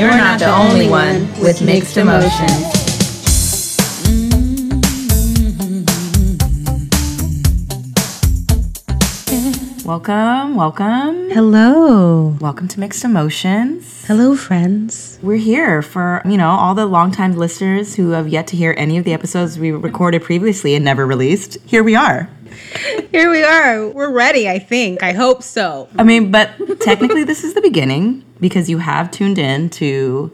You're not the only one with mixed emotions. Welcome, welcome. Hello. Welcome to Mixed Emotions. Hello, friends. We're here for, you know, all the longtime listeners who have yet to hear any of the episodes we recorded previously and never released. Here we are. Here we are. We're ready, I think. I hope so. I mean, but technically, this is the beginning because you have tuned in to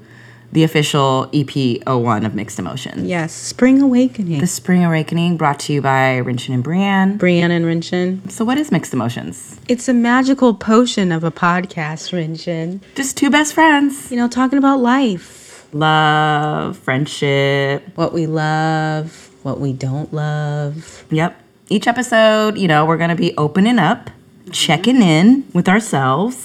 the official EP 01 of Mixed Emotions. Yes, Spring Awakening. The Spring Awakening brought to you by Rinchen and Briann. Briann and Rinchen. So, what is Mixed Emotions? It's a magical potion of a podcast, Rinchen. Just two best friends. You know, talking about life, Love, friendship. what we love, what we don't love. Yep. Each episode, you know, we're going to be opening up, checking in with ourselves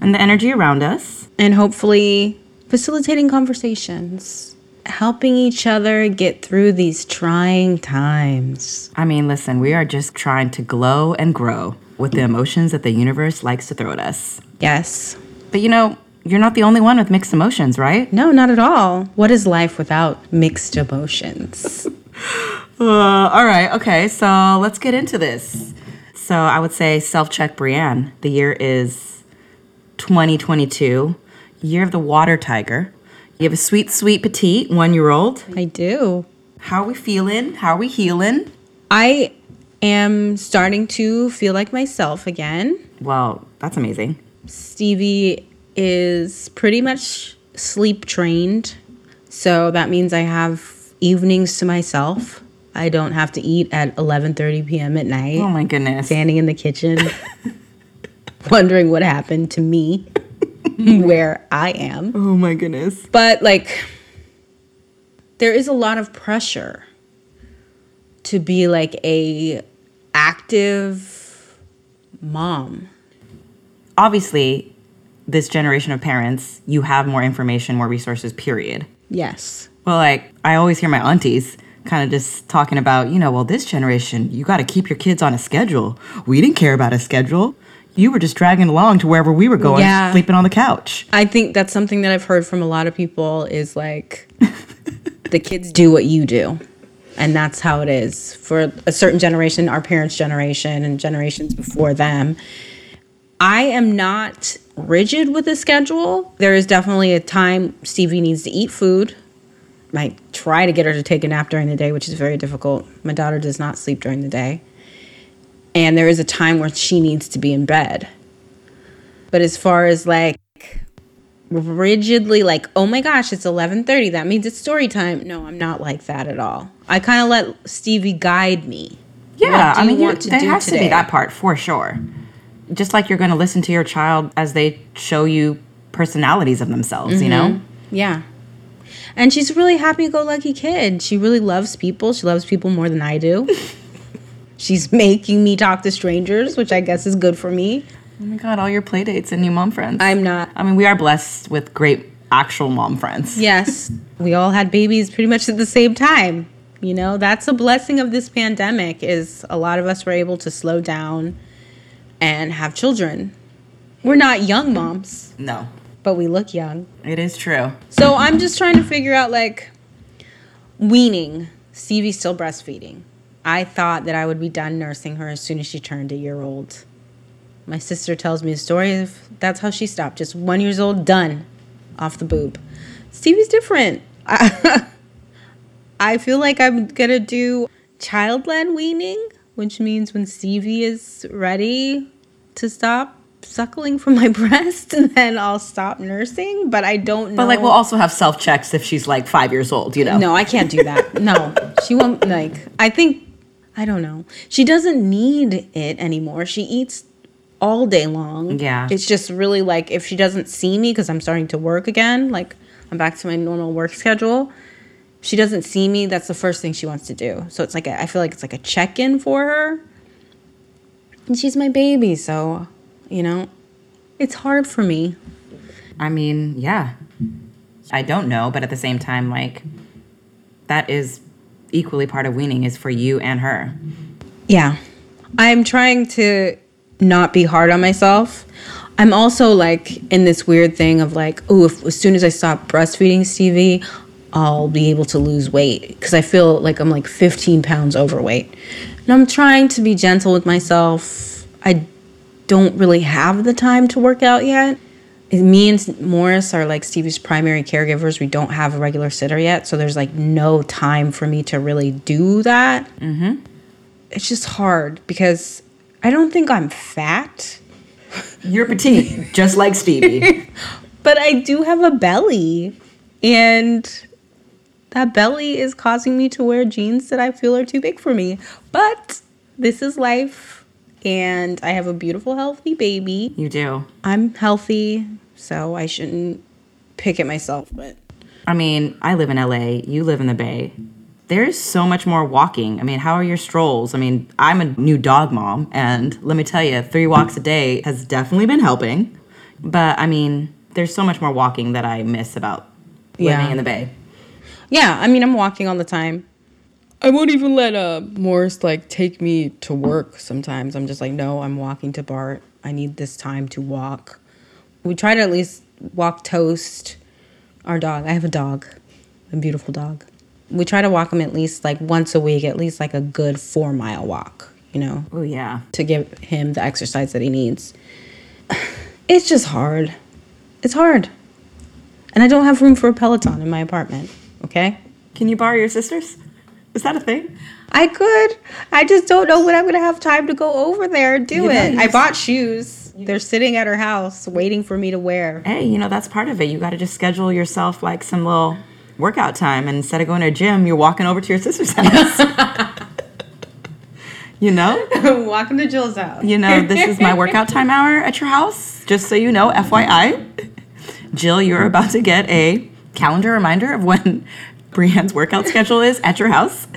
and the energy around us. and hopefully facilitating conversations, helping each other get through these trying times. I mean, listen, we are just trying to glow and grow with the emotions that the universe likes to throw at us. Yes. But you know, you're not the only one with mixed emotions, right? No, not at all. What is life without mixed emotions? Uh, all right, okay, so let's get into this. So I would say self check Briann. The year is 2022, year of the water tiger. You have a sweet, sweet petite one year old. I do. How are we feeling? How are we healing? I am starting to feel like myself again. Well, that's amazing. Stevie is pretty much sleep trained. So that means I have evenings to myself. I don't have to eat at 11:30 p.m. at night. Oh my goodness. standing in the kitchen wondering what happened to me where I am. Oh my goodness. But like there is a lot of pressure to be like a active mom. Obviously, this generation of parents, you have more information, more resources, period. Yes. Well, like, I always hear my aunties kind of just talking about, you know, well, this generation, you got to keep your kids on a schedule. We didn't care about a schedule. You were just dragging along to wherever we were going, Yeah. sleeping on the couch. I think that's something that I've heard from a lot of people is like the kids do what you do. And that's how it is for a certain generation, our parents' generation, and generations before them. I am not rigid with a schedule. There is definitely a time Stevie needs to eat food. I try to get her to take a nap during the day, which is very difficult. My daughter does not sleep during the day. And there is a time where she needs to be in bed. But as far as like rigidly like, oh my gosh, it's 11:30, that means it's story time. No, I'm not like that at all. I kind of let Stevie guide me. Yeah, I mean, you- want to there do has to be that part for sure. Just like you're going to listen to your child as they show you personalities of themselves, you know? Mm-hmm. Yeah. And she's a really happy go lucky kid. She really loves people. She loves people more than I do. she's making me talk to strangers, which I guess is good for me. Oh my God, all your play dates and new mom friends. I'm not. I mean, we are blessed with great actual mom friends. Yes. we all had babies pretty much at the same time. You know, that's a blessing of this pandemic is a lot of us were able to slow down and have children. We're not young moms, No, but we look young. it is true. So I'm just trying to figure out like weaning. Stevie's still breastfeeding. I thought that I would be done nursing her as soon as she turned a year old. My sister tells me a story of that's how she stopped. Just one years old, done, off the boob. Stevie's different. I, I feel like I'm gonna do child-led weaning, which means when Stevie is ready to stop suckling from my breast, and then I'll stop nursing. But I don't know. But like, we'll also have self checks if she's like five years old, you know? No, I can't do that. No, she won't. Like, I think, I don't know. She doesn't need it anymore. She eats all day long. Yeah. It's just really like if she doesn't see me because I'm starting to work again, like I'm back to my normal work schedule. She doesn't see me, that's the first thing she wants to do. So it's like, a, I feel like it's like a check in for her. And she's my baby. So, you know, it's hard for me. I mean, yeah. I don't know, but at the same time, like, that is equally part of weaning is for you and her. Yeah. I'm trying to not be hard on myself. I'm also like in this weird thing of like, oh, as soon as I stop breastfeeding Stevie, I'll be able to lose weight because I feel like I'm like 15 pounds overweight. And I'm trying to be gentle with myself. I don't really have the time to work out yet. Me and Morris are like Stevie's primary caregivers. We don't have a regular sitter yet, so there's like no time for me to really do that. Mm-hmm. It's just hard because I don't think I'm fat, You're petite, just like Stevie. but I do have a belly, and that belly is causing me to wear jeans that I feel are too big for me. But this is life, and I have a beautiful, healthy baby. you do. I'm healthy, so I shouldn't pick at myself, but I mean, I live in LA, you live in the Bay. There's so much more walking. I mean, how are your strolls? I mean, I'm a new dog mom, and let me tell you, three walks a day has definitely been helping. But I mean, there's so much more walking that I miss about living Yeah. in the Bay. yeah, I mean, I'm walking all the time. I won't even let uh, Morris like take me to work sometimes. I'm just like, no, I'm walking to Bart. I need this time to walk. We try to at least walk Toast, our dog. I have a dog, a beautiful dog. We try to walk him at least like once a week, at least like a good four mile walk, you know, Oh, yeah. to give him the exercise that he needs. It's just hard. It's hard. And I don't have room for a Peloton in my apartment, okay? Can you borrow your sister's? Is that a thing? I could. I just don't know when I'm gonna have time to go over there and do You it. you I bought shoes. They're sitting at her house waiting for me to wear. Hey, you know, that's part of it. You got to just schedule yourself like some little workout time. And instead of going to a gym, you're walking over to your sister's house. you know? Walking to Jill's house. You know, this is my workout time hour at your house. Just so you know, FYI. Jill, you're about to get a calendar reminder of when Briann's workout schedule is at your house.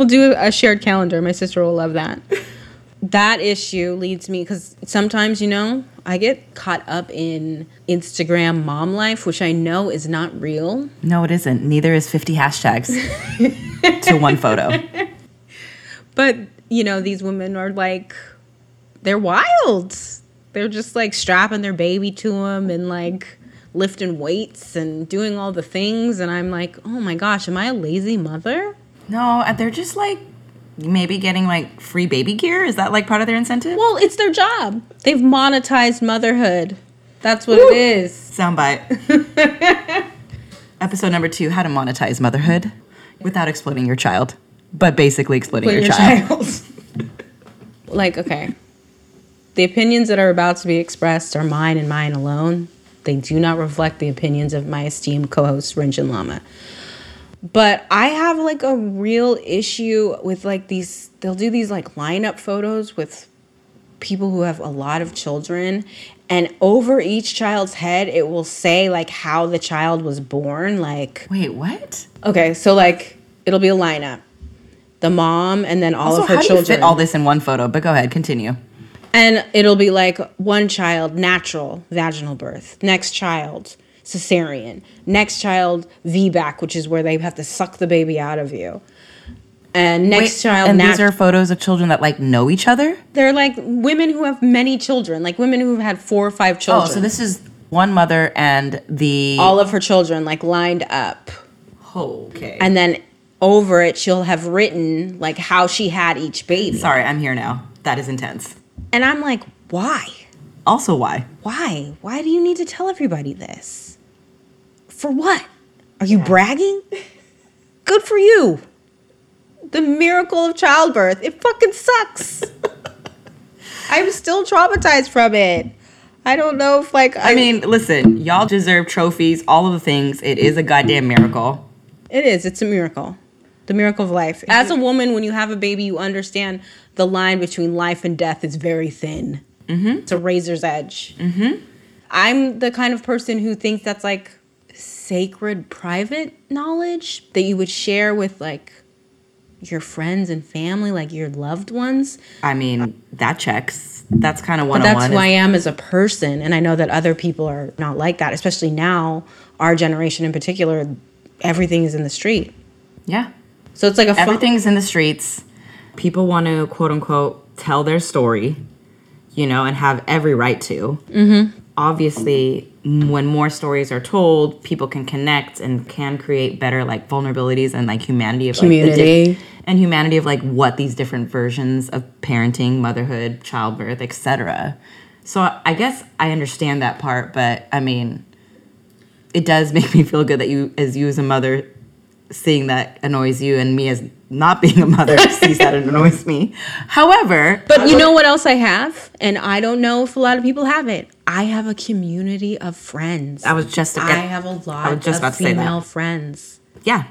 We'll do a shared calendar. My sister will love that. That issue leads me because sometimes, you know, I get caught up in Instagram mom life, which I know is not real. No, it isn't. Neither is 50 hashtags to one photo. But, you know, these women are like, they're wild. They're just like strapping their baby to them and like lifting weights and doing all the things. And I'm like, oh my gosh, am I a lazy mother? No, they're just like maybe getting like free baby gear. Is that like part of their incentive? Well, it's their job. They've monetized motherhood. That's what it is. Soundbite. Episode number two How to Monetize Motherhood without exploiting your child, but basically exploiting your, your child. child. like, okay. The opinions that are about to be expressed are mine and mine alone. They do not reflect the opinions of my esteemed co host, Rinchen Lama. But I have like a real issue with like these, they'll do these like lineup photos with people who have a lot of children. And over each child's head, it will say like how the child was born. Like, Wait, what? okay, so like it'll be a lineup. The mom and then all Also, of her how do children. you fit all this in one photo? But go ahead, continue. And it'll be like one child, natural vaginal birth. Next child, cesarean. Next child, VBAC, which is where they have to suck the baby out of you. And next Wait, child, and nat- these are photos of children that like know each other. they're like women who have many children, like women who've had four or five children. Oh, so this is one mother and the. all of her children like lined up. okay. And then over it, she'll have written like how she had each baby. Sorry, I'm here now. That is intense. And I'm like, why? Also, why? Why? Why do you need to tell everybody this? For what? Are you bragging? Good for you. The miracle of childbirth. It fucking sucks. I'm still traumatized from it. I don't know if like I mean, listen, y'all deserve trophies, all of the things. It is a goddamn miracle. It is. It's a miracle. The miracle of life. As a woman, when you have a baby, you understand the line between life and death is very thin. Mm-hmm. It's a razor's edge. Mm-hmm. I'm the kind of person who thinks that's like sacred private knowledge that you would share with like your friends and family, like your loved ones. I mean, that checks. That's kind of one But that's who I am as a person. And I know that other people are not like that, especially now, our generation in particular, everything is in the street. Yeah. So it's like a fun- Everything's in the streets. People want to quote unquote tell their story. you know, and have every right to. Mm-hmm. Obviously, when more stories are told, people can connect and can create better like vulnerabilities and like humanity of like, the diff- Community. and humanity of like what these different versions of parenting, motherhood, childbirth, etc. So I guess I understand that part, but I mean, it does make me feel good that you, as you as a mother, seeing that annoys you, and me as not being a mother sees that and annoys me. However, But you know what else I have? And I don't know if a lot of people have it. I have a community of friends. I was just I have a lot I was just of about to say that. female friends. yeah,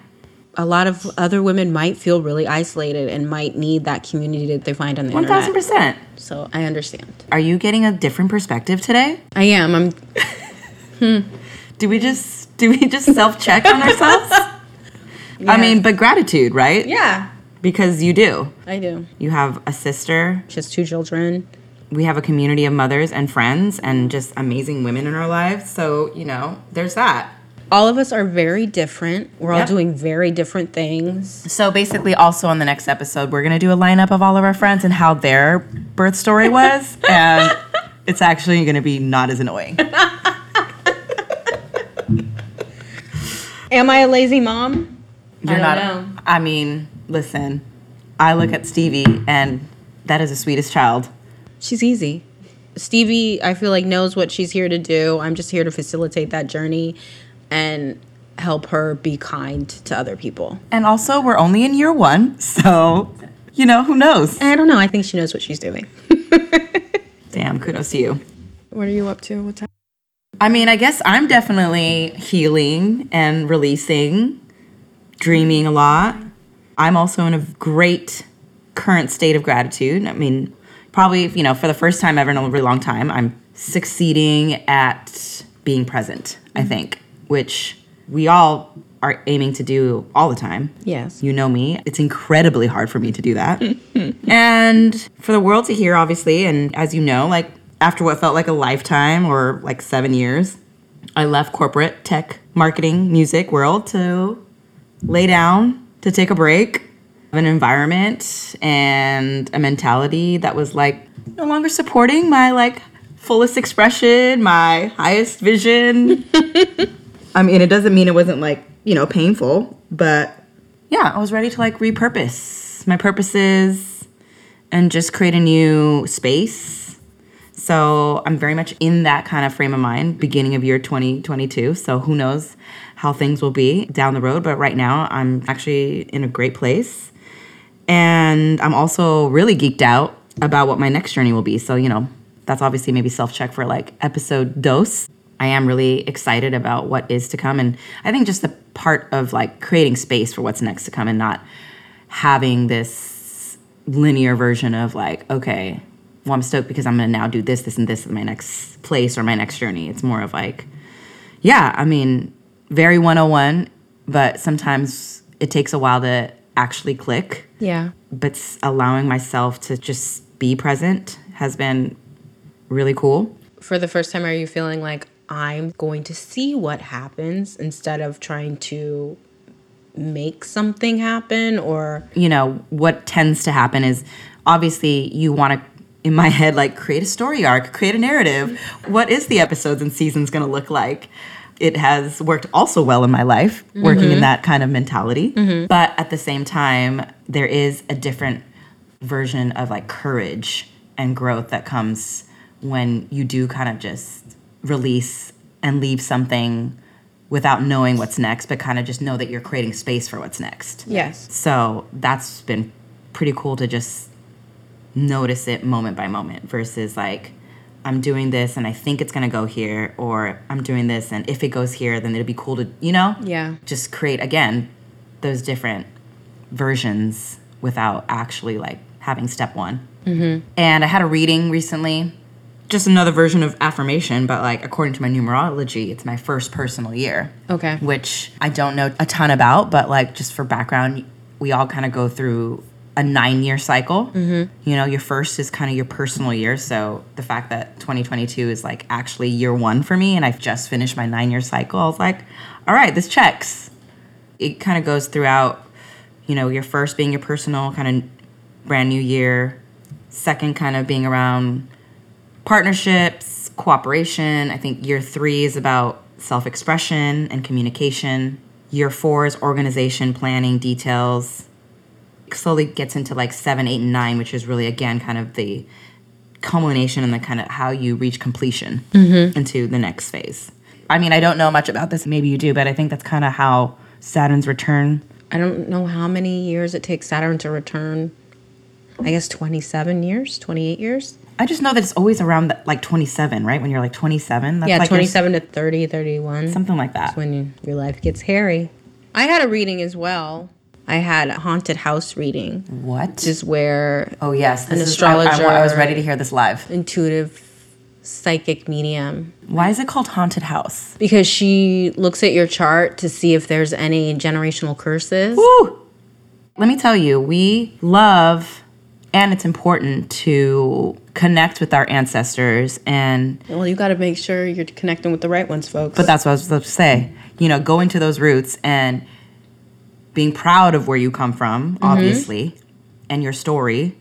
A lot of other women might feel really isolated and might need that community that they find on the one thousand internet. percent. So I understand. Are you getting a different perspective today? I am. I'm hmm. Do we just do we just self check on ourselves? I mean, but gratitude, right? Yeah, Because you do. I do. You have a sister. She has two children. We have a community of mothers and friends and just amazing women in our lives. So, you know, there's that. All of us are very different. We're all Yep. doing very different things. So basically, also on the next episode, we're gonna do a lineup of all of our friends and how their birth story was, and it's actually gonna be not as annoying. Am I a lazy mom? You're don't not. know. I mean, listen, I look at Stevie, and that is the sweetest child. She's easy. Stevie, I feel like knows what she's here to do. I'm just here to facilitate that journey and help her be kind to other people. And also, we're only in year one, so you know who knows. I don't know. I think she knows what she's doing. Damn, kudos to you. What are you up to? What's happening? I mean, I guess I'm definitely healing and releasing, dreaming a lot. I'm also in a great current state of gratitude. I mean, probably, you know, for the first time ever in a really long time, I'm succeeding at being present, I mm-hmm. think, which we all are aiming to do all the time. Yes. You know me. It's incredibly hard for me to do that. and for the world to hear, obviously, and as you know, like after what felt like a lifetime or like seven years, I left corporate tech, marketing, music world to lay down, to take a break, of an environment and a mentality that was like no longer supporting my like fullest expression, my highest vision. I mean, it doesn't mean it wasn't like, you know, painful, but yeah, I was ready to like repurpose my purposes and just create a new space. So I'm very much in that kind of frame of mind, beginning of year 2022. So who knows how things will be down the road. But right now, I'm actually in a great place. And I'm also really geeked out about what my next journey will be. So, you know, that's obviously maybe self check for like episode dose. I am really excited about what is to come. And I think just the part of like creating space for what's next to come and not having this linear version of like, okay, well, I'm stoked because I'm going to now do this, this, and this in my next place or my next journey. It's more of like, yeah, I mean, very 101, but sometimes it takes a while to actually click. Yeah. But allowing myself to just be present has been really cool. For the first time, are you feeling like I'm going to see what happens instead of trying to make something happen or you know, what tends to happen is obviously you want to, in my head, like create a story arc, create a narrative. What is the episodes and seasons going to look like? It has worked also well in my life, working in mm-hmm. that kind of mentality. Mm-hmm. But at the same time, there is a different version of like courage and growth that comes when you do kind of just release and leave something without knowing what's next, but kind of just know that you're creating space for what's next. yes So that's been pretty cool to just notice it moment by moment versus like, I'm doing this and I think it's gonna go here, or I'm doing this and if it goes here, then it'd be cool to, you know? Yeah. Just create, again, those different versions without actually like having step one. Mm-hmm. And I had a reading recently, just another version of affirmation, but like according to my numerology, it's my first personal year okay which I don't know a ton about, but like just for background, we all kind of go through a nine year cycle. Mm-hmm. You know, your first is kind of your personal year. So the fact that 2022 is like actually year one for me and I've just finished my nine year cycle, I was like, all right, this checks. It kind of goes throughout, you know, your first being your personal kind of brand new year, second kind of being around partnerships, cooperation. I think year three is about self expression and communication. Year four is organization, planning, details. Slowly gets into like seven, eight, and nine, which is really, again, kind of the culmination and the kind of how you reach completion mm-hmm. into the next phase. I mean, I don't know much about this. Maybe you do, but I think that's kind of how Saturn's return. I don't know how many years it takes Saturn to return. I guess 27 years, 28 years. I just know that it's always around the, like 27, right? When you're like 27. That's yeah, like your- 27 to 30, 31. something like that. That's when you, your life gets hairy. I had a reading as well. I had a haunted house reading, What? which is where oh yes, this an is- I- I- I, was ready to hear this live. intuitive psychic medium Why is it called haunted house? because she looks at your chart to see if there's any generational curses. Woo! Let me tell you, we love and it's important to connect with our ancestors and Well, you got to make sure you're connecting with the right ones, folks. but that's what I was about to say. You know, going to those roots and being proud of where you come from, mm-hmm. obviously, and your story.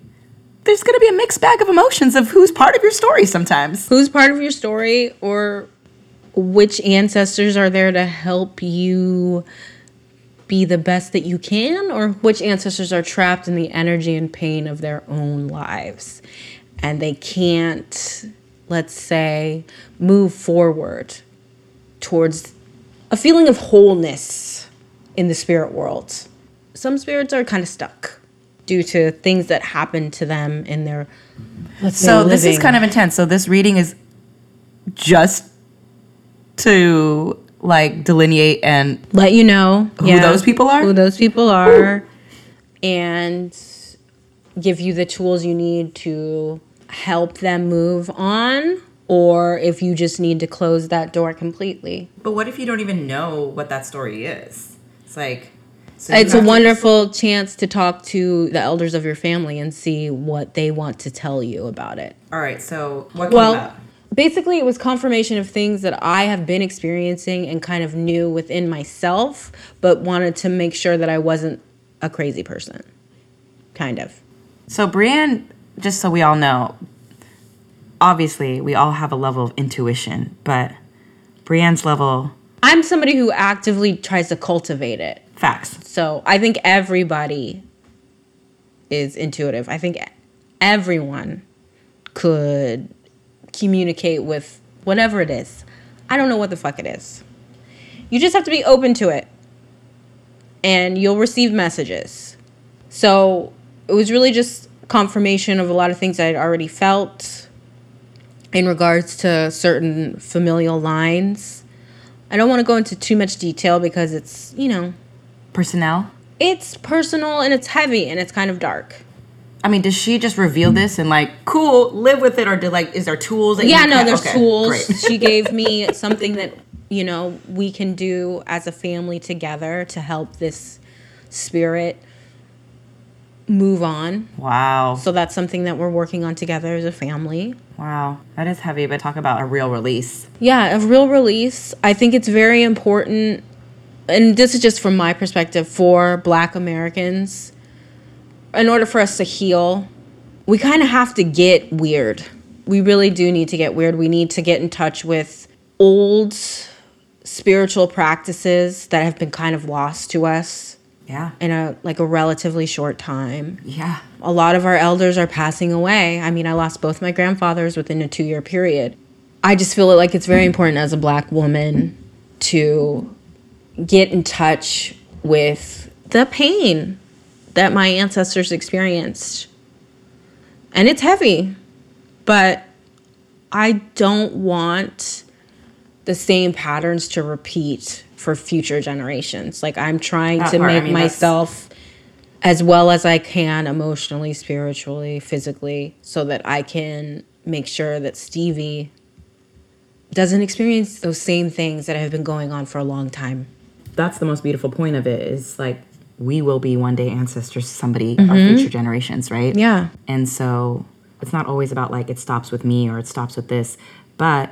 There's going to be a mixed bag of emotions of who's part of your story sometimes. who's part of your story or which ancestors are there to help you be the best that you can or which ancestors are trapped in the energy and pain of their own lives and they can't let's say move forward towards a feeling of wholeness in the spirit world some spirits are kind of stuck due to things that happen to them in their let's say, So this is kind of intense. So this reading is just to like delineate and let you know Who those people are? who those people are, and give you the tools you need to help them move on, or if you just need to close that door completely. But what if you don't even know what that story is? It's like so It's a wonderful chance to talk to the elders of your family and see what they want to tell you about it. All right. So what came Well, up? basically, it was confirmation of things that I have been experiencing and kind of knew within myself, but wanted to make sure that I wasn't a crazy person. Kind of. So Briann, just so we all know, obviously we all have a level of intuition, but Briann's level I'm somebody who actively tries to cultivate it. facts. So I think everybody is intuitive. I think everyone could communicate with whatever it is. I don't know what the fuck it is. You just have to be open to it and you'll receive messages. So it was really just confirmation of a lot of things I had already felt in regards to certain familial lines. I don't want to go into too much detail because it's, you know, Personnel. it's personal and it's heavy and it's kind of dark. I mean, does she just reveal this and like, cool, live with it, or do like, is there tools? That Yeah, you no, can- there's okay, tools. She gave me something that, you know, we can do as a family together to help this spirit move on. Wow, So that's something that we're working on together as a family. Wow, that is heavy. But talk about a real release. Yeah, a real release. I think it's very important, and this is just from my perspective for Black Americans. In order for us to heal, we kind of have to get weird. We really do need to get weird. We need to get in touch with old spiritual practices that have been kind of lost to us Yeah, in a like a relatively short time yeah. a lot of our elders are passing away. I mean, I lost both my grandfathers within a two year period. I just feel like it's very important as a black woman to get in touch with the pain that my ancestors experienced. And it's heavy, but I don't want the same patterns to repeat for future generations. Like, I'm trying That to part, I make mean, myself as well as I can emotionally, spiritually, physically, so that I can make sure that Stevie doesn't experience those same things that have been going on for a long time. That's the most beautiful point of it. Is like we will be one day ancestors to somebody, our mm-hmm. future generations, right? Yeah. And so it's not always about like it stops with me or it stops with this, but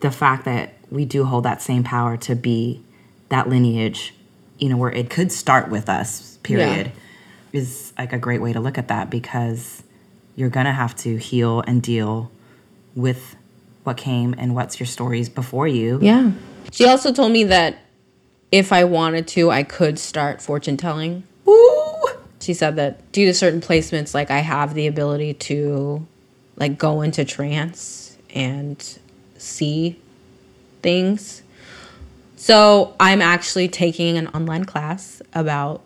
the fact that we do hold that same power to be that lineage, you know, where it could start with us, period, is like a great way to look at that because you're gonna have to heal and deal with what came and what's your stories before you. Yeah. She also told me that if I wanted to, I could start fortune telling. Woo! She said that due to certain placements, like I have the ability to like go into trance and see things. So I'm actually taking an online class about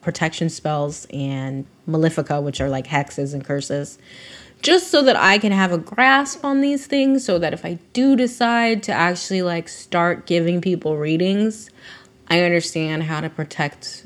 protection spells and malefica, which are like hexes and curses, just so that I can have a grasp on these things. So that if I do decide to actually like start giving people readings, I understand how to protect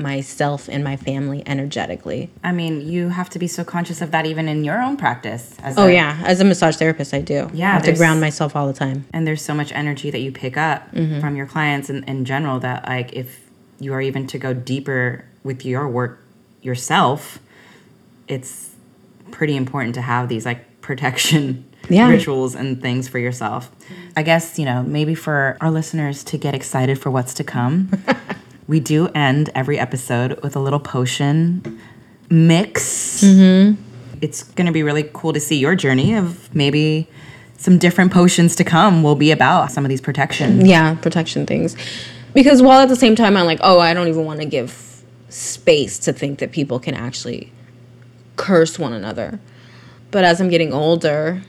myself and my family energetically. I mean, you have to be so conscious of that even in your own practice. As Oh a- yeah, as a massage therapist, I do. Yeah, I have to ground myself all the time. and there's so much energy that you pick up Mm-hmm. from your clients in, in general that like if you are even to go deeper with your work yourself it's pretty important to have these like protection Yeah. rituals and things for yourself i guess you know maybe for our listeners to get excited for what's to come we do end every episode with a little potion mix Mm-hmm. it's going to be really cool to see your journey of maybe some different potions to come will be about some of these protection. Yeah, protection things. Because while at the same time I'm like, oh, I don't even want to give space to think that people can actually curse one another. But as I'm getting older,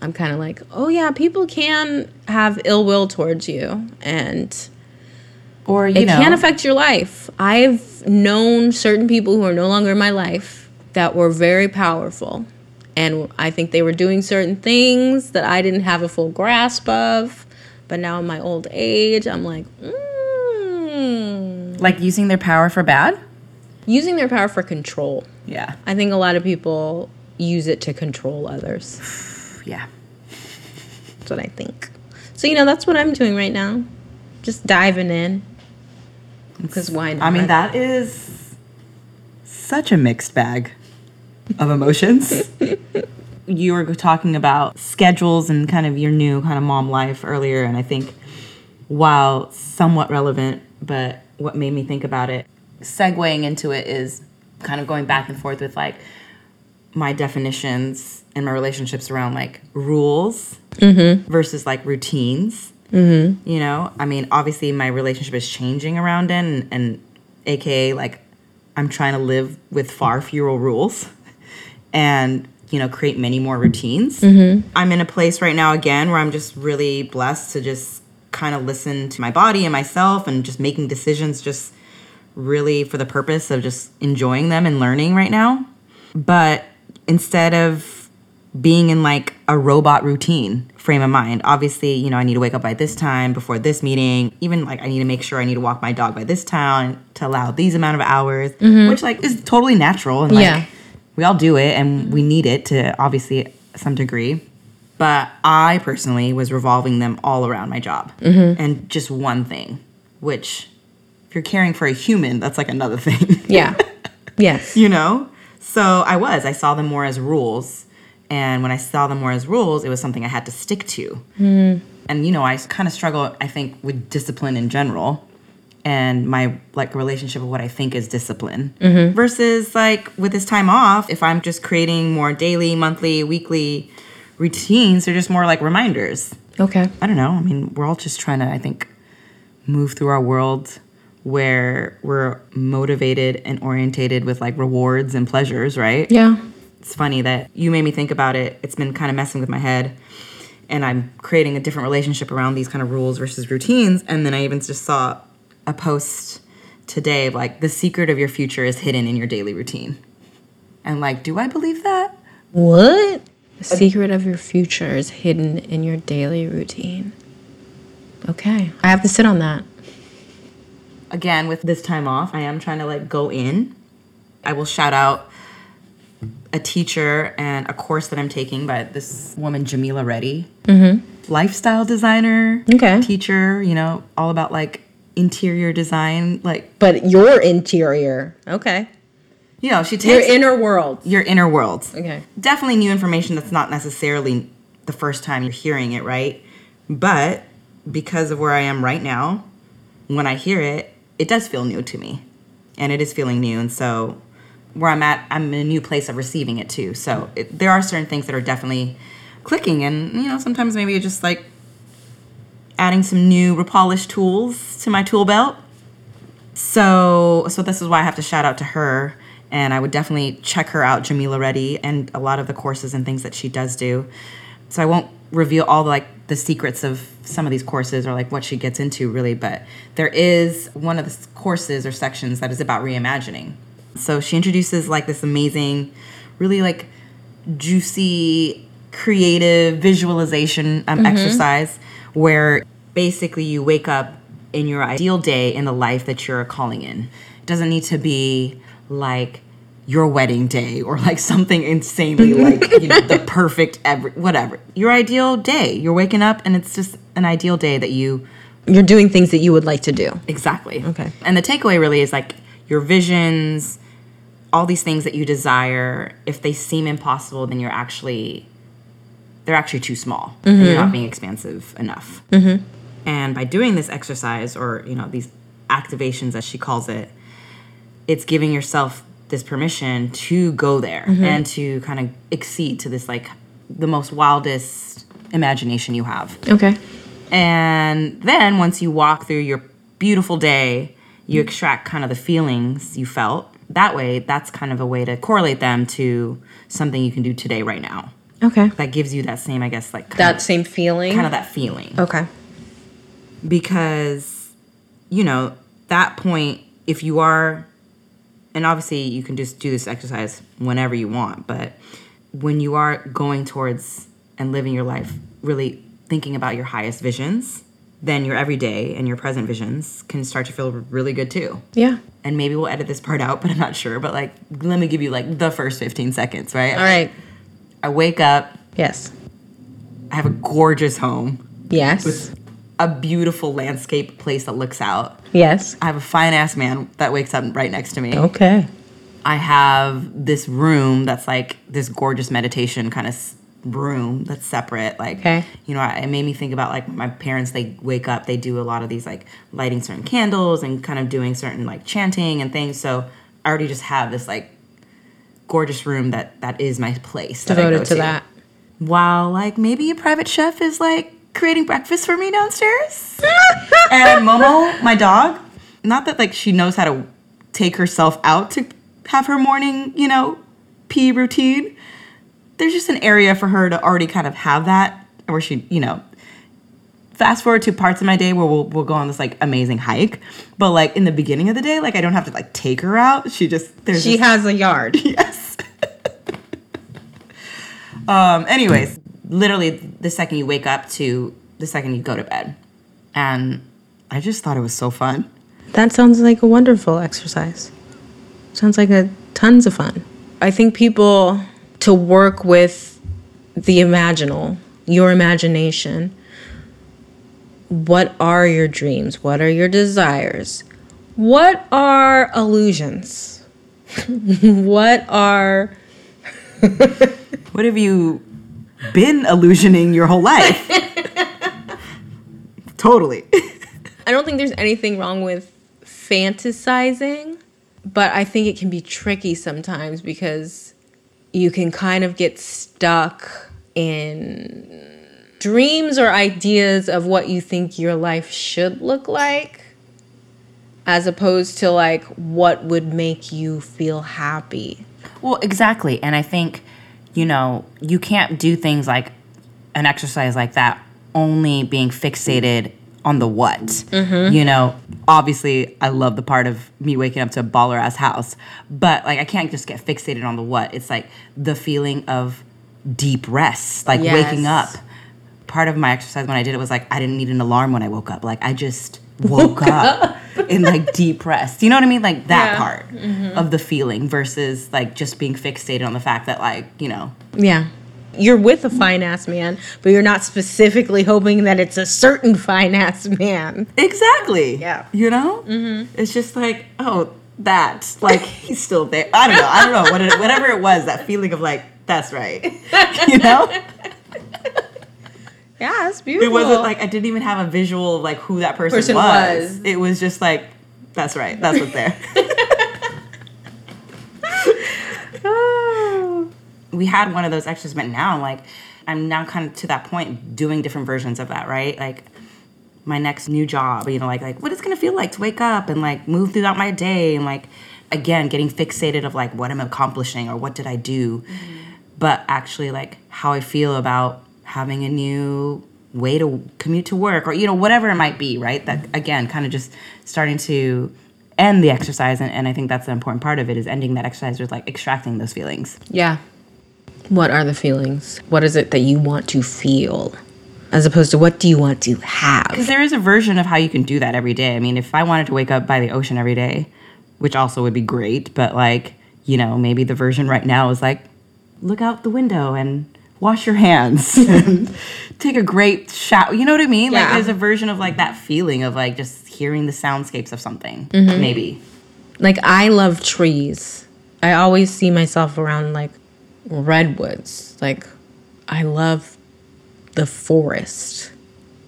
I'm kind of like, oh yeah, people can have ill will towards you and Or you it know, can affect your life. I've known certain people who are no longer in my life that were very powerful. And I think they were doing certain things that I didn't have a full grasp of. But now in my old age, I'm like, mm. like using their power for bad. using their power for control. Yeah, I think a lot of people use it to control others. yeah. That's what I think. So, you know, that's what I'm doing right now. Just diving in. Because why not? I mean, that is such a mixed bag of emotions. you were talking about schedules and kind of your new kind of mom life earlier, and I think while somewhat relevant, but what made me think about it, segueing into it is kind of going back and forth with like my definitions and my relationships around like rules mm-hmm. versus like routines. Mm-hmm. You know, I mean, obviously my relationship is changing around it, and, and AKA like I'm trying to live with far fewer rules and you know create many more routines. I'm in a place right now again where I'm just really blessed to just kind of listen to my body and myself and just making decisions just really for the purpose of just enjoying them and learning right now. But instead of being in like a robot routine frame of mind. Obviously, you know, I need to wake up by this time before this meeting. Even like I need to make sure I need to walk my dog by this time to allow these amount of hours, mm-hmm. which like is totally natural and like Yeah. we all do it and we need it to obviously some degree. But I personally was revolving them all around my job mm-hmm. and just one thing, which if you're caring for a human, that's like another thing Yeah. yes. you know? So I was. I saw them more as rules. And when I saw them more as rules, it was something I had to stick to. Hmm. And, you know, I kind of struggle, I think, with discipline in general and my like relationship with what I think is discipline mm-hmm. versus like with this time off, if I'm just creating more daily, monthly, weekly routines, they're just more like reminders. Okay. I don't know. I mean, we're all just trying to, I think, move through our world where we're motivated and orientated with like rewards and pleasures, right? Yeah. It's funny that you made me think about it. It's been kind of messing with my head. And I'm creating a different relationship around these kind of rules versus routines. And then I even just saw a post today of like, the secret of your future is hidden in your daily routine. And like, do I believe that? What? The secret of your future is hidden in your daily routine. Okay. I have to sit on that. again with this time off i am trying to like go in i will shout out a teacher and a course that i'm taking by this woman jamila reddy mm-hmm. lifestyle designer Okay. teacher you know all about like interior design like But your interior. Okay. you know she Your inner world. your inner world Okay. definitely new information that's not necessarily the first time you're hearing it, right? But because of where I am right now, when I hear it, it does feel new to me. And it is feeling new. And so where I'm at, I'm in a new place of receiving it too. So it, there are certain things that are definitely clicking. And, you know, sometimes maybe it's just like adding some new repolish tools to my tool belt. So, so this is why I have to shout out to her. And I would definitely check her out, Jamila Reddy, and a lot of the courses and things that she does do. So I won't reveal all the, like the secrets of some of these courses or like what she gets into really, but there is one of the courses or sections that is about reimagining. So she introduces like this amazing, really like juicy, creative visualization um, exercise where basically you wake up in your ideal day in the life that you're calling in. It doesn't need to be like your wedding day or like something insanely like you know the perfect every whatever your ideal day you're waking up and it's just an ideal day that you You're doing things that you would like to do. exactly Okay. and the takeaway really is like your visions all these things that you desire if they seem impossible then you're actually they're actually too small. And you're mm-hmm. not being expansive enough. Mm-hmm. And by doing this exercise or you know these activations as she calls it it's giving yourself this permission to go there mm-hmm. and to kind of exceed to this like the most wildest imagination you have. Okay. and then once you walk through your beautiful day, you extract kind of the feelings you felt. That way, that's kind of a way to correlate them to something you can do today, right now. Okay. That gives you that same, I guess, like That of, same feeling. kind of that feeling. Okay. Because, you know, that point, if you are, and obviously you can just do this exercise whenever you want, but when you are going towards and living your life, really thinking about your highest visions, then your everyday and your present visions can start to feel really good too. Yeah. And maybe we'll edit this part out, but I'm not sure. But like, let me give you like the first 15 seconds, right? All right. I wake up, Yes. I have a gorgeous home, Yes. a beautiful landscape place that looks out. Yes. I have a fine ass man that wakes up right next to me. Okay. I have this room that's like this gorgeous meditation kind of room that's separate. Like, Okay. you know, I- it made me think about like my parents. They wake up, they do a lot of these like lighting certain candles and kind of doing certain like chanting and things. So I already just have this like gorgeous room that that is my place Devoted go to that. While like maybe a private chef is like creating breakfast for me downstairs. and Momo, my dog, not that like she knows how to take herself out to have her morning, you know, pee routine. There's just an area for her to already kind of have that where she, you know, fast forward to parts of my day where we'll, we'll go on this like amazing hike. But like in the beginning of the day, like I don't have to like take her out. She just, there's She this- has a yard. yes. um, anyways, literally the second you wake up to the second you go to bed. And I just thought it was so fun. That sounds like a wonderful exercise. Sounds like a tons of fun. I think people to work with the imaginal, your imagination. What are your dreams? What are your desires? What are illusions? what are What have you been illusioning your whole life? totally. I don't think there's anything wrong with fantasizing, but I think it can be tricky sometimes because you can kind of get stuck in dreams or ideas of what you think your life should look like as opposed to like what would make you feel happy. Well, exactly. And I think, you know, you can't do things like an exercise like that only being fixated on the what. Mm-hmm. You know, obviously, I love the part of me waking up to a baller ass house, but like I can't just get fixated on the what. It's like the feeling of deep rest, like waking up. Part of my exercise when I did it was like I didn't need an alarm when I woke up. Like I just woke up in like deep rest. You know what I mean? Like that Yeah. part mm-hmm. of the feeling versus like just being fixated on the fact that like, you know, Yeah. You're with a fine ass man, but you're not specifically hoping that it's a certain fine ass man. exactly. Yeah. You know? Mm-hmm. It's just like, oh, that. Like he's still there. I don't know. I don't know. What it, whatever it was, that feeling of like, that's right. you know? Yeah, it's beautiful. It wasn't like I didn't even have a visual of like who that person, Person was. was. It was just like, that's right. That's what's there. we had one of those extras, but now like I'm now kind of to that point doing different versions of that, right? Like my next new job, you know, like like what it's gonna feel like to wake up and like move throughout my day and like again getting fixated of like what I'm accomplishing or what did I do, mm-hmm. but actually like how I feel about having a new way to commute to work or you know whatever it might be, right? That again kind of just starting to end the exercise and, and I think that's the important part of it is ending that exercise with like extracting those feelings. Yeah. What are the feelings? What is it that you want to feel? As opposed to what do you want to have? Because there is a version of how you can do that every day. I mean, if I wanted to wake up by the ocean every day, which also would be great, but like, you know, maybe the version right now is like, look out the window and wash your hands and take a great shower. You know what I mean? Yeah. Like, there's a version of like that feeling of like just hearing the soundscapes of something, mm-hmm. maybe. Like, I love trees. I always see myself around like redwoods. Like, I love the forest.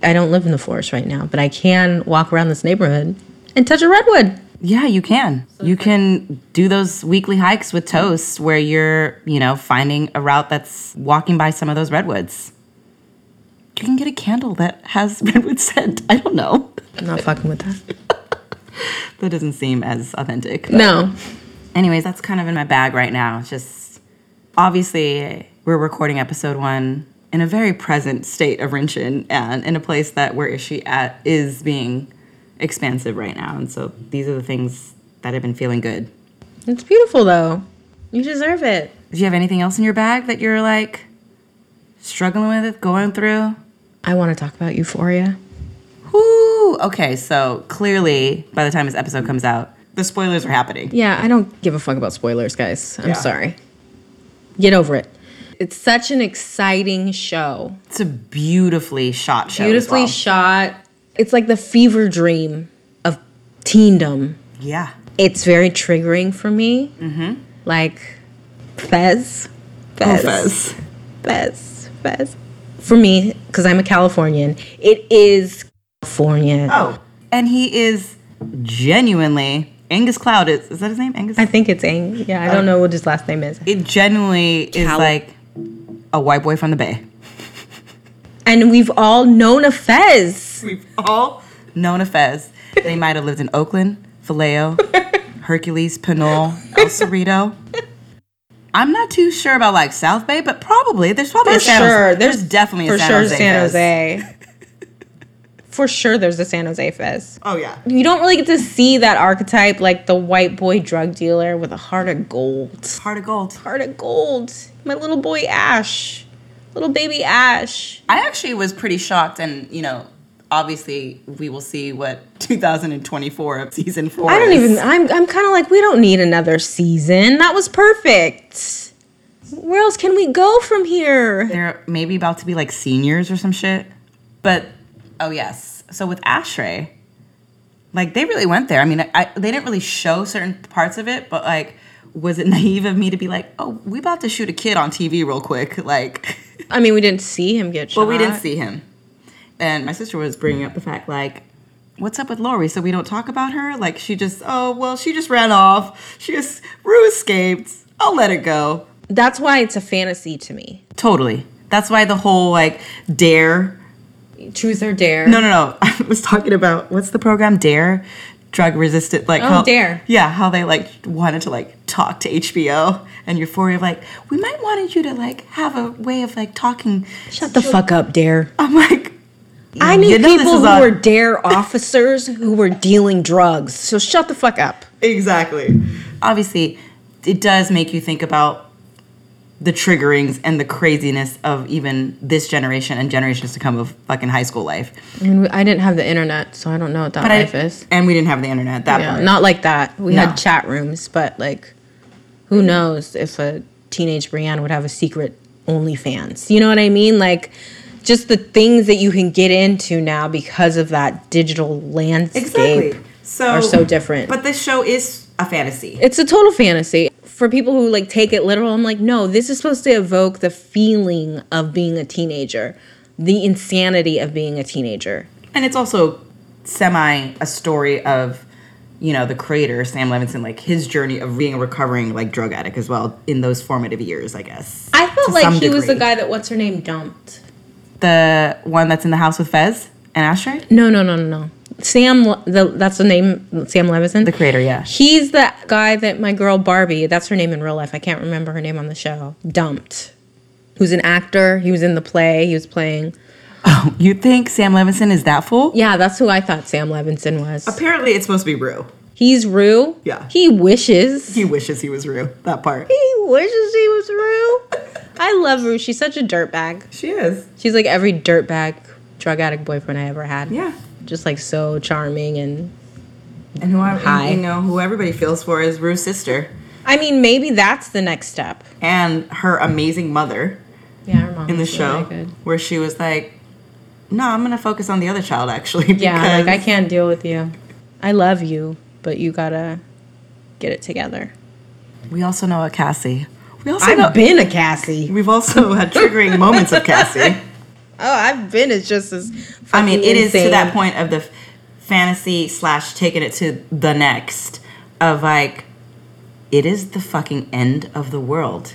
I don't live in the forest right now, but I can walk around this neighborhood and touch a redwood. Yeah, you can. You can do those weekly hikes with Toast where you're, you know, finding a route that's walking by some of those redwoods. You can get a candle that has redwood scent. I don't know. I'm not fucking with that. that doesn't seem as authentic. No. Anyways, that's kind of in my bag right now. It's just obviously we're recording episode one in a very present state of Rinchen and in a place that where she at is being expansive right now. And so these are the things that have been feeling good. It's beautiful though. You deserve it. Do you have anything else in your bag that you're like struggling with, going through? I want to talk about Euphoria. Whoo! Okay, so clearly by the time this episode comes out, the spoilers are happening. Yeah, I don't give a fuck about spoilers, guys. I'm yeah. sorry. Get over it. It's such an exciting show. It's a beautifully shot show. Beautifully well. shot. It's like the fever dream of teendom. Yeah. It's very triggering for me. Mm-hmm. Like Fez. Fez. Oh, Fez. Fez. Fez. For me, because I'm a Californian, it is California. Oh. And he is genuinely Angus Cloud is is that his name? Angus. I think it's Ang. Yeah, I don't know what his last name is. It genuinely Cal- is like a white boy from the Bay. And we've all known a Fez. We've all known a Fez. They might have lived in Oakland, Vallejo, Hercules, Pinole, El Cerrito. I'm not too sure about like South Bay, but probably there's probably for a San sure. Jose. There's, there's definitely for a San sure Jose. San Jose for sure there's a San Jose Fez. Oh yeah. You don't really get to see that archetype like the white boy drug dealer with a heart of gold. Heart of gold. Heart of gold. My little boy Ash. Little baby Ash. I actually was pretty shocked and, you know, obviously we will see what 2024 of season 4 I don't is. even I'm I'm kind of like we don't need another season. That was perfect. Where else can we go from here? They're maybe about to be like seniors or some shit. But Oh yes. So with Ashtray, like they really went there. I mean, I, they didn't really show certain parts of it, but like, was it naive of me to be like, "Oh, we about to shoot a kid on TV real quick"? Like, I mean, we didn't see him get shot. But we didn't see him. And my sister was bringing up the fact like, what's up with Laurie? So we don't talk about her? Like she just, oh well, she just ran off. She just Rue escaped. I'll let it go. That's why it's a fantasy to me. Totally. That's why the whole like dare Truth or DARE. No, no, no. I was talking about what's the program? DARE, drug resistant. Like oh, how, DARE. Yeah, how they like wanted to like talk to HBO and Euphoria. Like we might wanted you to like have a way of like talking. Shut the fuck up, Dare. I'm like. I need you know people who were DARE officers who were dealing drugs. So shut the fuck up. Exactly. Obviously, it does make you think about the triggerings and the craziness of even this generation and generations to come of fucking high school life. I mean, I didn't have the internet, so I don't know what that but life I, is. And we didn't have the internet that yeah, Not like that. We no. had chat rooms, but like, who knows if a teenage Briann would have a secret OnlyFans? You know what I mean? Like, just the things that you can get into now because of that digital landscape exactly. so, are so different. But this show is a fantasy. It's a total fantasy for people who like take it literal, I'm like, no, this is supposed to evoke the feeling of being a teenager, the insanity of being a teenager. And it's also semi a story of you know, the creator, Sam Levinson, like his journey of being a recovering like drug addict as well in those formative years, I guess. I felt like he was the guy that what's her name dumped. The one that's in the house with Fez and Ashtray? No, no, no, no, no. Sam, the, that's the name. Sam Levinson. The creator, yeah. He's the guy that my girl Barbie, that's her name in real life. I can't remember her name on the show. Dumped. Who's an actor? He was in the play. He was playing. Oh, you think Sam Levinson is that fool? Yeah, that's who I thought Sam Levinson was. Apparently, it's supposed to be Rue. He's Rue. Yeah. He wishes. He wishes he was Rue. That part. He wishes he was Rue. I love Rue. She's such a dirtbag. She is. She's like every dirtbag drug addict boyfriend I ever had. Yeah. Just like so charming and And who I, you know, who everybody feels for is Rue's sister I mean maybe that's the next step. and her amazing mother Yeah, her mom in the show, really good. where she was like, "No, I'm gonna focus on the other child actually." Yeah, like I can't deal with you. I love you, but you gotta get it together. We also know a Cassie. We also. I've been a Cassie. We've also had triggering moments of Cassie. Oh, I've been as just as. I mean, it is to that point of the f- fantasy slash taking it to the next of like, it is the fucking end of the world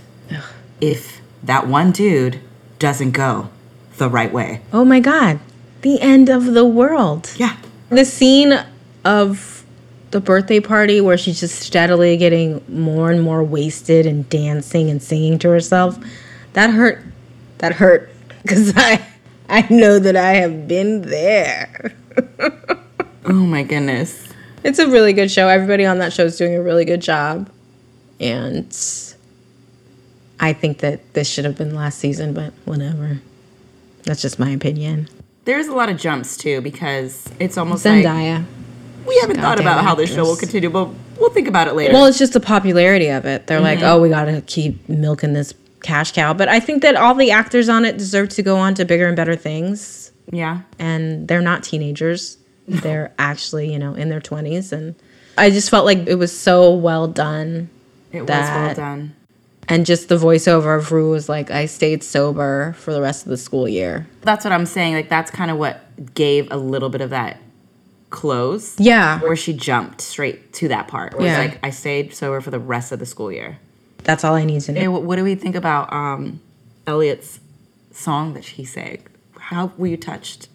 if that one dude doesn't go the right way. Oh my god, the end of the world. Yeah. The scene of the birthday party where she's just steadily getting more and more wasted and dancing and singing to herself. That hurt. That hurt because I I know that I have been there. Oh my goodness. It's a really good show. Everybody on that show is doing a really good job. And I think that this should have been last season, but whatever. That's just my opinion. There's a lot of jumps too because it's almost like Zendaya. we haven't thought about how this show will continue, but we'll think about it later. Well, it's just the popularity of it. They're like, Mm-hmm. oh, we got to keep milking this cash cow. But I think that all the actors on it deserve to go on to bigger and better things. yeah. And they're not teenagers. They're actually, you know, in their 20s. And I just felt like it was so well done. It was well done. And just the voiceover of Rue was like, I stayed sober for the rest of the school year. That's what I'm saying. Like that's kind of what gave a little bit of that close. Yeah. Where she jumped straight to that part. Where Yeah. it's like I stayed sober for the rest of the school year. That's all I need to know. Hey, what, do we think about um, Elliot's song that she sang? How were you touched?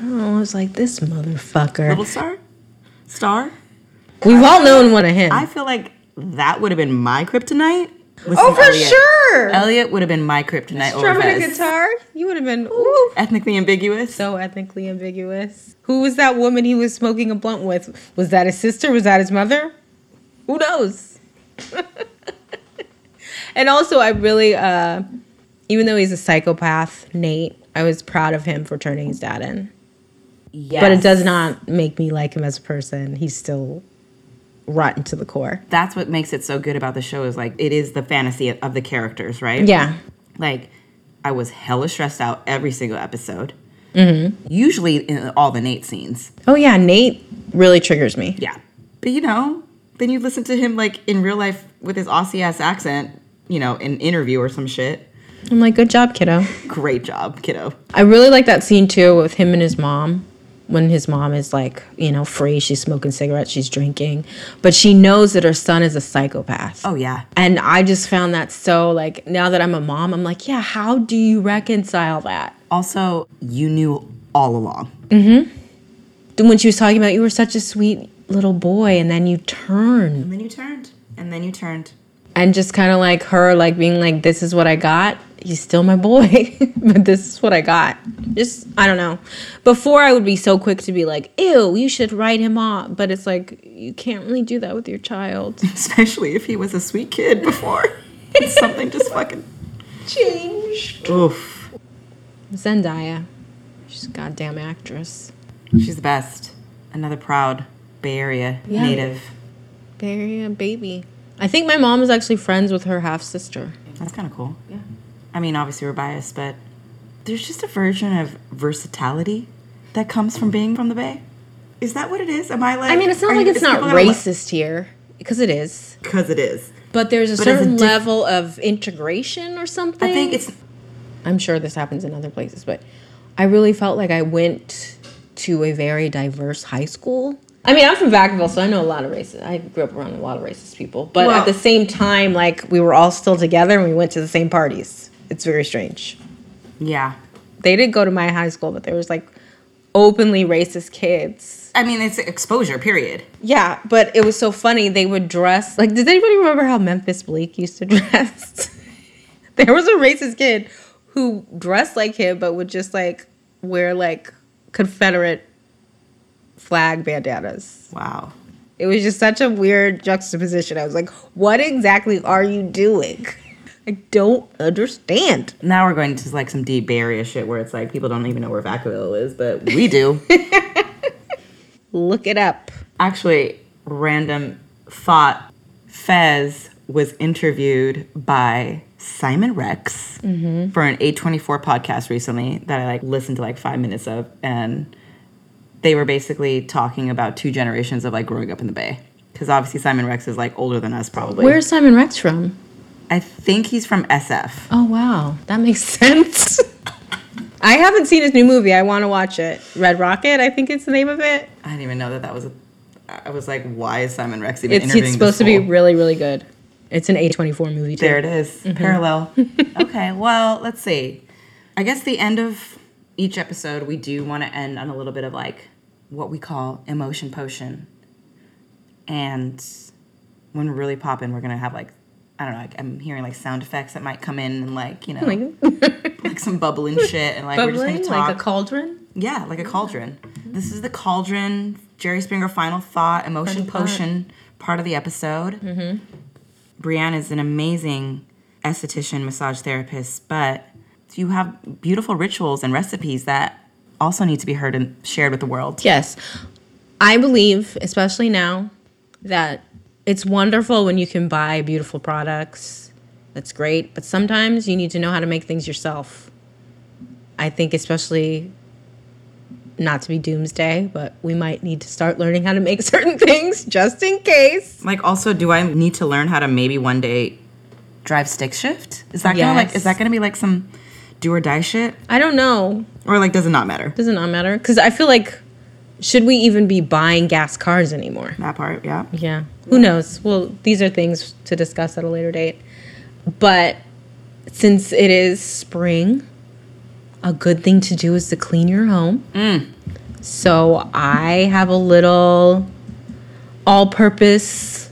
Oh, I was like, this motherfucker. Little Star? Star? We've all known one of him. I feel like that would have been my kryptonite. with oh, for Elliot. sure. Elliot would have been my kryptonite Strumming a guitar. You would have been, ooh. Ethnically ambiguous. so ethnically ambiguous. Who was that woman he was smoking a blunt with? Was that his sister? Was that his mother? Who knows? and also, I really, uh, even though he's a psychopath, Nate, I was proud of him for turning his dad in. yes. But it does not make me like him as a person. He's still rotten to the core. That's what makes it so good about the show is like it is the fantasy of the characters, right? Yeah. Like I was hella stressed out every single episode. Mm-hmm. Usually in all the Nate scenes. Oh, yeah. Nate really triggers me. Yeah. But you know, then you listen to him like in real life with his Aussie ass accent, you know, an interview or some shit. I'm like, good job, kiddo. Great job, kiddo. I really like that scene too with him and his mom. When his mom is like, you know, free, she's smoking cigarettes, she's drinking, but she knows that her son is a psychopath. Oh yeah. And I just found that so like now that I'm a mom, I'm like, yeah, how do you reconcile that? Also, you knew all along. Mm hmm. When she was talking about you were such a sweet little boy, and then you turned. And then you turned. And then you turned. And just kind of like her like being like this is what i got he's still my boy but this is what i got just i don't know before i would be so quick to be like ew you should write him off but it's like you can't really do that with your child Especially if he was a sweet kid before. something just fucking changed oof. zendaya she's a goddamn actress She's the best. Another proud Bay Area Yeah. native. very a baby i think my mom is actually friends with her half sister That's kind of cool. Yeah. I mean, obviously we're biased, but there's just a version of versatility that comes from being from the Bay. Is that what it is? Am I like? i mean it's not like you- it's not racist here because it is Because it is. but there's a But as a certain diff- level of integration or something I think it's I'm sure this happens in other places, but I really felt like I went to a very diverse high school I mean, I'm from Vacaville, so I know a lot of racist. I grew up around a lot of racist people, but Well- at the same time, like we were all still together and we went to the same parties. It's very strange. Yeah. They didn't go to my high school, but there was like openly racist kids. I mean, it's exposure, period. Yeah, but it was so funny. They would dress like. Does anybody remember how Memphis Bleek used to dress? there was a racist kid who dressed like him, but would just like wear like Confederate flag bandanas. Wow. It was just such a weird juxtaposition. I was like, what exactly are you doing? I don't understand. Now we're going to like some deep Bay Area shit where it's like people don't even know where Vacaville is, but we do. Look it up. Actually, random thought Fez was interviewed by Simon Rex mm-hmm. for an A24 podcast recently that I like listened to like five minutes of. And they were basically talking about two generations of like growing up in the Bay. Because obviously Simon Rex is like older than us, probably. Where's Simon Rex from? I think he's from SF. Oh wow, that makes sense. I haven't seen his new movie. I want to watch it. Red Rocket, I think it's the name of it. I didn't even know that that was a. I was like, why is Simon Rex even It's, interviewing it's supposed to be really, really good. It's an A24 movie too. There it is. Mm-hmm. Parallel. okay, well, let's see. I guess the end of each episode, we do want to end on a little bit of like what we call emotion potion. And when we're really popping, we're to have like, I don't know, like I'm hearing like sound effects that might come in and like, you know, like, Like some bubbling shit. And like, we're just to talk. like a cauldron. Yeah, like a cauldron. This is the cauldron, Jerry Springer final thought, emotion Fun part. potion part of the episode. Mm-hmm. Briann is an amazing esthetician, massage therapist, but you have beautiful rituals and recipes that also need to be heard and shared with the world. Yes. I believe, especially now, that it's wonderful when you can buy beautiful products. That's great. But sometimes you need to know how to make things yourself. I think, especially not to be doomsday, but we might need to start learning how to make certain things just in case. Like, also, do I need to learn how to maybe one day drive stick shift? Is that gonna like? Is that gonna be like some do or die shit, I don't know. or like does it not matter? Does it not matter? Because I feel like, should we even be buying gas cars anymore? That part, yeah. Yeah. Who knows? Well, these are things to discuss at a later date. But since it is spring, a good thing to do is to clean your home. Mm. So I have a little all purpose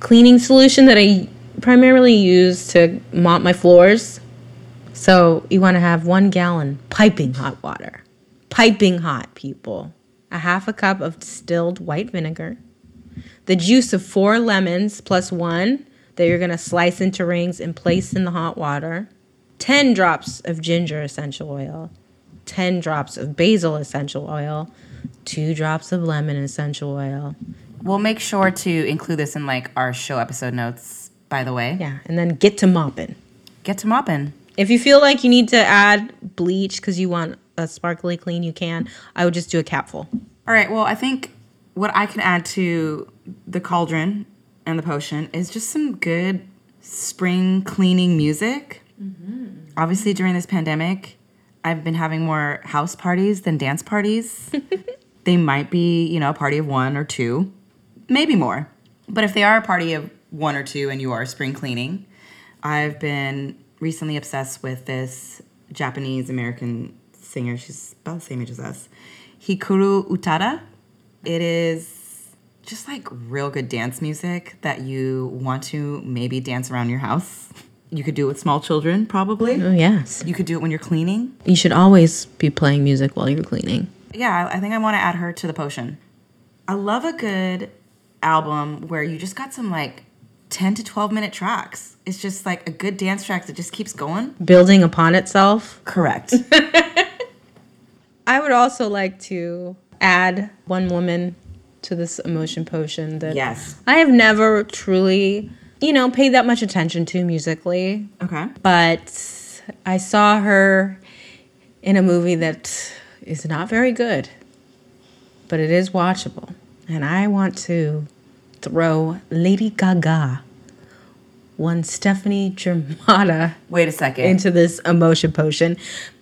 cleaning solution that I primarily use to mop my floors. So you want to have one gallon piping hot water. Piping hot, people. A half a cup of distilled white vinegar the juice of four lemons plus one that you're going to slice into rings and place in the hot water, 10 drops of ginger essential oil, 10 drops of basil essential oil, 2 drops of lemon essential oil. We'll make sure to include this in like our show episode notes. By the way, Yeah, and then get to mopping. get to mopping. If you feel like you need to add bleach because you want a sparkly clean, you can. I would just do a capful. All right. Well, I think what I can add to the cauldron and the potion is just some good spring cleaning music. Mm-hmm. Obviously, during this pandemic, I've been having more house parties than dance parties. they might be, you know, a party of one or two, maybe more. But if they are a party of one or two and you are spring cleaning, I've been recently obsessed with this Japanese American singer. She's about the same age as us. Hikaru Utada. It is just like real good dance music that you want to maybe dance around your house. You could do it with small children, probably. Oh, yes. You could do it when you're cleaning. You should always be playing music while you're cleaning. Yeah, I I think I want to add her to the potion. I love a good album where you just got some like 10 to 12 minute tracks. It's just like a good dance track that just keeps going. Building upon itself. Correct. I would also like to add one woman to this emotion potion that yes. I have never truly, you know, paid that much attention to musically, Okay. but I saw her in a movie that is not very good, but it is watchable. And I want to throw Lady Gaga, one Stephanie Germanotta, Wait a second. into this emotion potion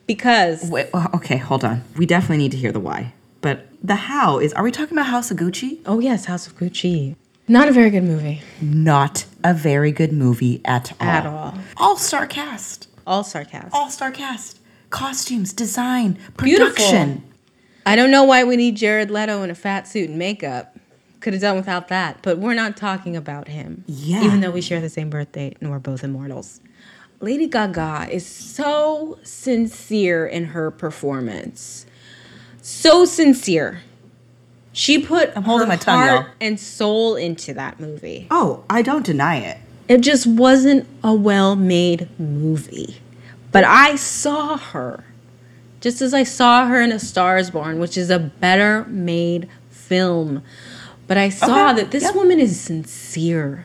because Wait, oh, okay, hold on. We definitely need to hear the why. But the how is, are we talking about House of Gucci? Oh yes, House of Gucci. Not a very good movie Not a very good movie at all. at all. All star cast. All sarcasm. All star cast. Costumes, design, Beautiful. production. I don't know why we need Jared Leto in a fat suit and makeup. Could have done without that, but we're not talking about him. Yeah. Even though we share the same birthday and we're both immortals. Lady Gaga is so sincere in her performance. So sincere. She put I'm holding my tongue, heart y'all. and soul into that movie. Oh, I don't deny it. It just wasn't a well made movie. But I saw her just as I saw her in A Star is Born, which is a better made film. But I saw Okay, that this yep. woman is sincere.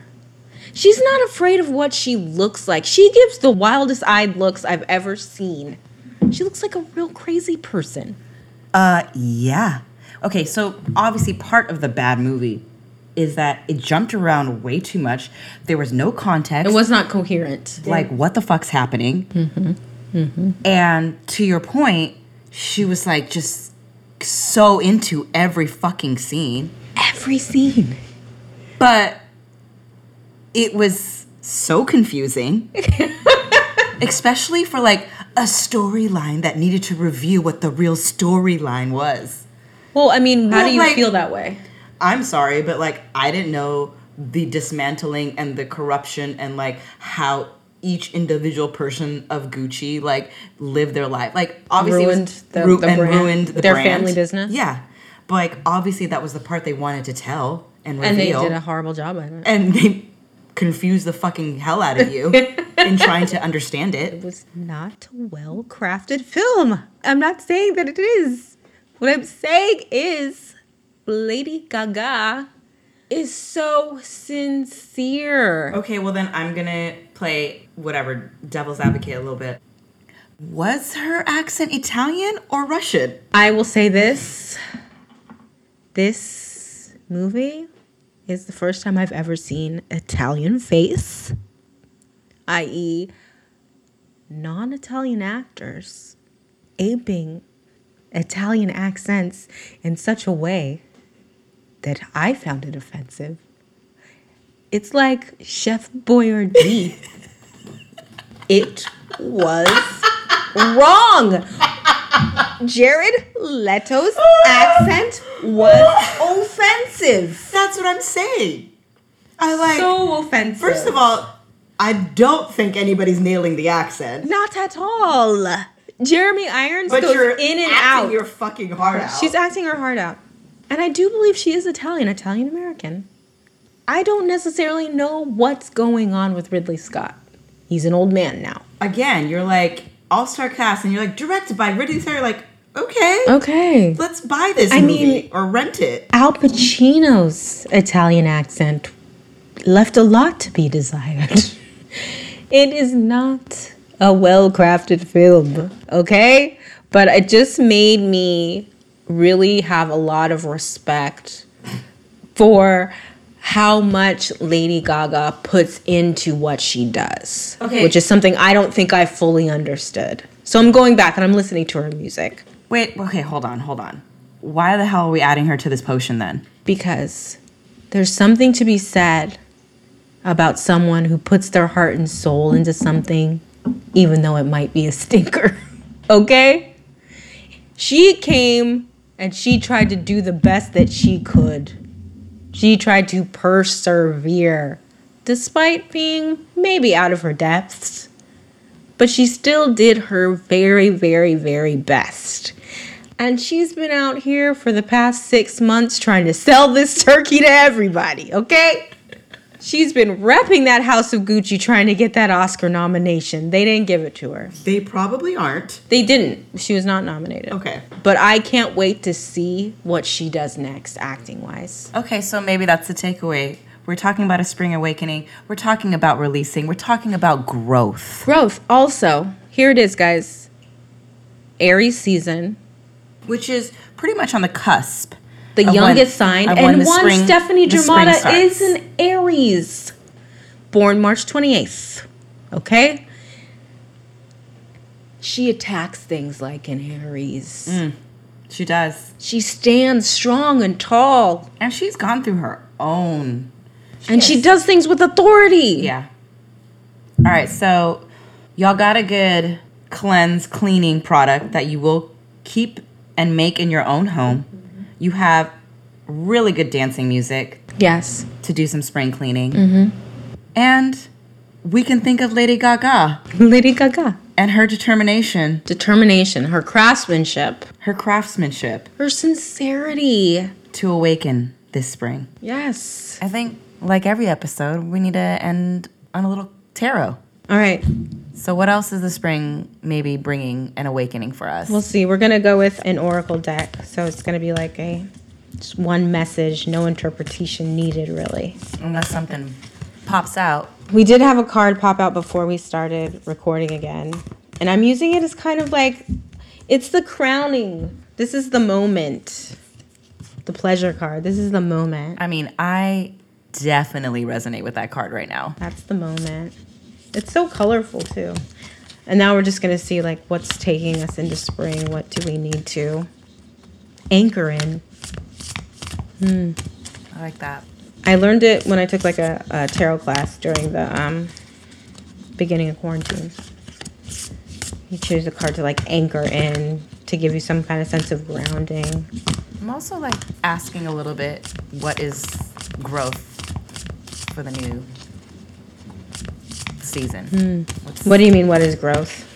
She's not afraid of what she looks like. She gives the wildest eyed looks I've ever seen. She looks like a real crazy person. Uh, yeah. Okay, so obviously part of the bad movie is that it jumped around way too much. There was no context. It was not coherent. like, what the fuck's happening? And to your point, she was like just so into every fucking scene. Every scene. But it was so confusing. Especially for like a storyline that needed to review what the real storyline was. Well, I mean, how Well, do you like- feel that way? I'm sorry, but like I didn't know the dismantling and the corruption and like how each individual person of Gucci like lived their life. Like obviously Ruined the- ru- the and brand, ruined the their brand. family business? Yeah, but like obviously that was the part they wanted to tell and reveal, And they did a horrible job at it. and they confused the fucking hell out of you in trying to understand it. It was not a well crafted film. I'm not saying that it is. What I'm saying is Lady Gaga is so sincere. Okay, well then I'm gonna play whatever devil's advocate a little bit. Was her accent Italian or Russian? I will say this this movie is the first time I've ever seen Italian face, i.e., non Italian actors aping Italian accents in such a way that I found it offensive. It's like Chef Boyardee. it was wrong. Jared Leto's oh accent was offensive. That's what I'm saying. I like. So offensive. first of all, I don't think anybody's nailing the accent. not at all. Jeremy Irons But goes you're in and acting out. your fucking heart out. She's acting her heart out. And I do believe she is Italian, Italian American. I don't necessarily know what's going on with Ridley Scott. He's an old man now. again. You're like all star cast, and you're like directed by Ridley Scott. You're like, okay, Okay. let's buy this I movie mean- or rent it. Al Pacino's Italian accent left a lot to be desired. it is not a well crafted film, okay? But it just made me really have a lot of respect for how much Lady Gaga puts into what she does. Okay. Which is something I don't think I fully understood. So I'm going back and I'm listening to her music Wait, okay, hold on, hold on. Why the hell are we adding her to this potion then? because there's something to be said about someone who puts their heart and soul into something, even though it might be a stinker. okay? She came and she tried to do the best that she could. She tried to persevere despite being maybe out of her depths. But she still did her very, very, very best. And she's been out here for the past six months trying to sell this turkey to everybody, okay? She's been repping that House of Gucci trying to get that Oscar nomination. They didn't give it to her. They probably aren't. They didn't. She was not nominated. Okay. But I can't wait to see what she does next, acting wise. Okay, so maybe that's the takeaway. We're talking about a spring awakening. We're talking about releasing. We're talking about growth. Growth. Also, here it is, guys. Aries season. which is pretty much on the cusp. The youngest sign. And one, spring- Stephanie the spring Dramata starts. is an Aries. Born March 28th. Okay? She attacks things like an Aries. Mm, she does. She stands strong and tall, And she's gone through her own. and she does things with authority. Yeah. All right, so y'all got a good cleanse cleaning product that you will keep and make in your own home. You have really good dancing music Yes. to do some spring cleaning. Mm-hmm. And we can think of Lady Gaga Lady Gaga. and her determination, Determination, her craftsmanship, her craftsmanship her sincerity. to awaken this spring. Yes. I think, like every episode, we need to end on a little tarot. All right. So, what else is the spring maybe bringing an awakening for us? We'll see. We're gonna go with an oracle deck, so it's gonna be like a just one message, no interpretation needed, really. Unless something pops out. We did have a card pop out before we started recording again, and I'm using it as kind of like it's the crowning. This is the moment. The pleasure card. This is the moment. I mean, I definitely resonate with that card right now. That's the moment. It's so colorful too. And now we're just gonna see like what's taking us into spring. What do we need to anchor in? Hmm. I like that. I learned it when I took like a, a tarot class during the um, beginning of quarantine. You choose a card to like anchor in to give you some kind of sense of grounding. I'm also like asking a little bit what is growth for the new season? What's, What do you mean? What is growth?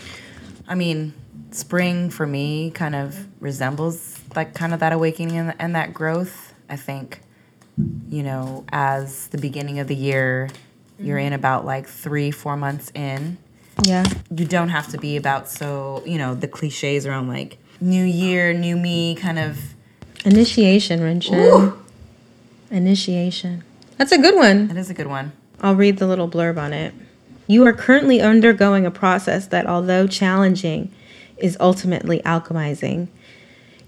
I mean, spring for me kind of resembles like kind of that awakening and, and that growth. I think, you know, as the beginning of the year, you're in mm-hmm. about like three, four months in. Yeah. You don't have to be about so, you know, the cliches around like new year, new me kind of. Initiation, Rinchen. Initiation. That's a good one. That is a good one. I'll read the little blurb on it. You are currently undergoing a process that, although challenging, is ultimately alchemizing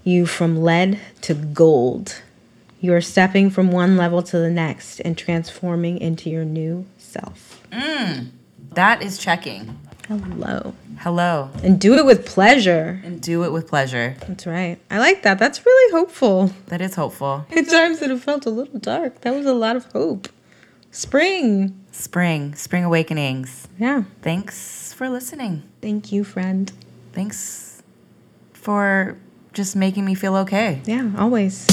you from lead to gold. You are stepping from one level to the next and transforming into your new self. Mm, that is checking. Hello. Hello. And do it with pleasure. And do it with pleasure. That's right. I like that. That's really hopeful. That is hopeful. At times it felt a little dark. That was a lot of hope. Spring. Spring, spring awakenings. Yeah. Thanks for listening. Thank you, friend. Thanks for just making me feel okay. Yeah, always.